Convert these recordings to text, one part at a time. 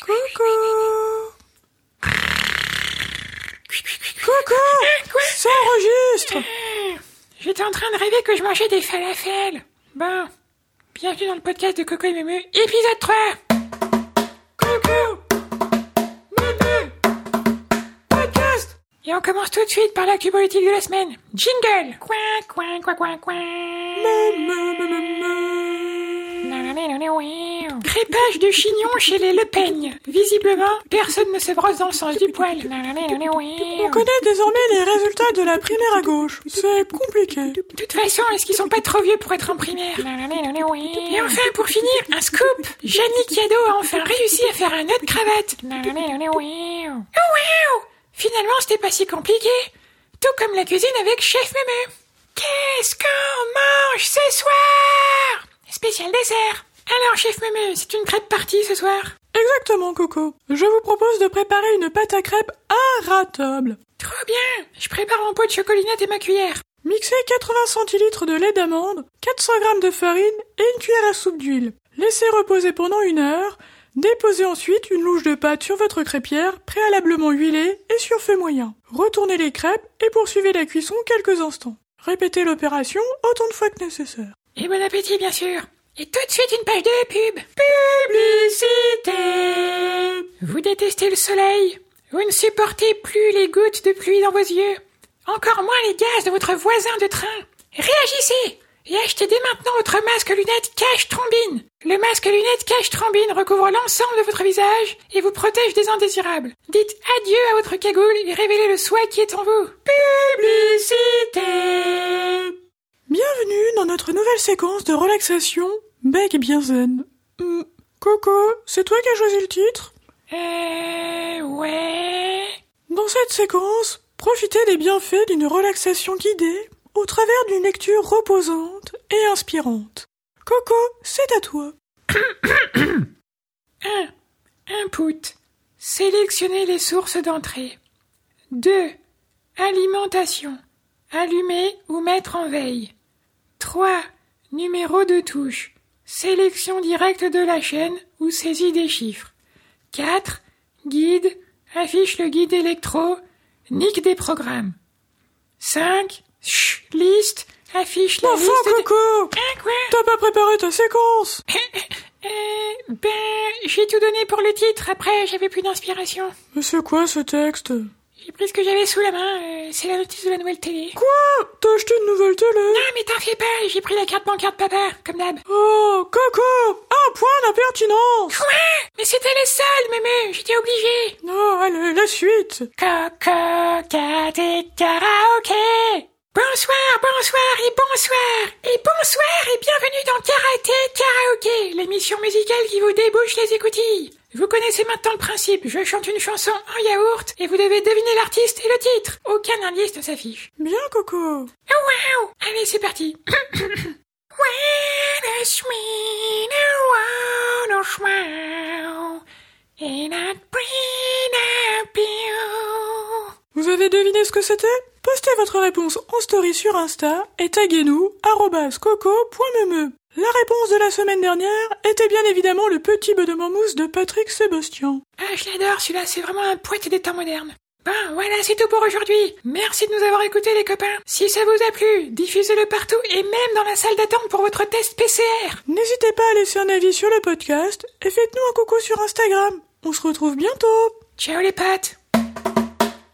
Coucou. Coucou. Quoi Ça enregistre. J'étais en train de rêver que je mangeais des falafels. Bon. Bienvenue dans le podcast de Coco et Mému, épisode 3. Coucou. Mému. Podcast. Et on commence tout de suite par l'actu politique de la semaine. Jingle. Coin, coin, coin, coin, coin. Crépage de chignon chez les Le Pen. Visiblement, personne ne se brosse dans le sens du poil. On connaît désormais les résultats de la primaire à gauche. C'est compliqué. De toute façon, est-ce qu'ils sont pas trop vieux pour être en primaire? Et enfin, pour finir, un scoop. Yannick Yado a enfin réussi à faire un nœud de cravate. Oh wow. Finalement, c'était pas si compliqué. Tout comme la cuisine avec Chef Mémé. Qu'est-ce qu'on mange ce soir? Spécial dessert Alors, Chef Mémé, c'est une crêpe partie ce soir? Exactement, Coco. Je vous propose de préparer une pâte à crêpes inratable. Trop bien Je prépare mon pot de chocolinette et ma cuillère Mixez 80 centilitres de lait d'amande, 400 g de farine et une cuillère à soupe d'huile. Laissez reposer pendant une heure. Déposez ensuite une louche de pâte sur votre crêpière, préalablement huilée et sur feu moyen. Retournez les crêpes et poursuivez la cuisson quelques instants. Répétez l'opération autant de fois que nécessaire. Et bon appétit, bien sûr Et tout de suite une page de pub Publicité Vous détestez le soleil Vous ne supportez plus les gouttes de pluie dans vos yeux Encore moins les gaz de votre voisin de train Réagissez et achetez dès maintenant votre masque lunettes cache trombine. Le masque lunettes cache trombine recouvre l'ensemble de votre visage et vous protège des indésirables. Dites adieu à votre cagoule et révélez le soi qui est en vous. Publicité Bienvenue dans notre nouvelle séquence de relaxation Bec bien zen. Hmm, Coco, c'est toi qui as choisi le titre? Euh... Ouais... Dans cette séquence, profitez des bienfaits d'une relaxation guidée au travers d'une lecture reposante et inspirante. Coco, c'est à toi. 1. Input. Sélectionnez les sources d'entrée. 2. Alimentation. Allumer ou mettre en veille. 3. Numéro de touche. Sélection directe de la chaîne ou saisie des chiffres. 4. Guide. Affiche le guide électro. Nique des programmes. 5. Chut, liste. Affiche la liste. de- Coco Hein, quoi? T'as pas préparé ta séquence Euh, ben, j'ai tout donné pour le titre. Après, j'avais plus d'inspiration. Mais c'est quoi ce texte? J'ai pris ce que j'avais sous la main. euh, c'est la notice de la nouvelle télé. Quoi? T'as acheté une nouvelle télé? Non, mais t'en fais pas. J'ai pris la carte bancaire de papa, comme d'hab. Oh, Coco Un point d'impertinence Quoi? Mais c'était les seuls, mémé. J'étais obligé. Non, allez, la suite Coco, et karaoké. Bonsoir, bonsoir et bonsoir. Et bonsoir et bienvenue dans Karaté Karaoké, l'émission musicale qui vous débouche les écoutilles. Vous connaissez maintenant le principe. Je chante une chanson en yaourt et vous devez deviner l'artiste et le titre. Aucun indice ne s'affiche. Bien, Coco Oh, wow Allez, c'est parti. When a sweet and one wow, you. Vous avez deviné ce que c'était? Postez votre réponse en story sur Insta et taguez-nous coco.meme. La réponse de la semaine dernière était bien évidemment le petit bedement mousse de Patrick Sébastien. Ah, je l'adore, celui-là, c'est vraiment un poète des temps modernes. Bon, voilà, c'est tout pour aujourd'hui. Merci de nous avoir écoutés, les copains. Si ça vous a plu, diffusez-le partout et même dans la salle d'attente pour votre test PCR. N'hésitez pas à laisser un avis sur le podcast et faites-nous un coucou sur Instagram. On se retrouve bientôt Ciao les pattes.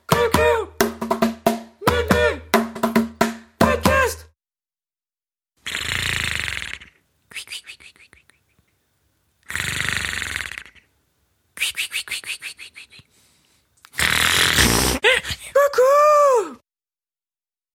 Coco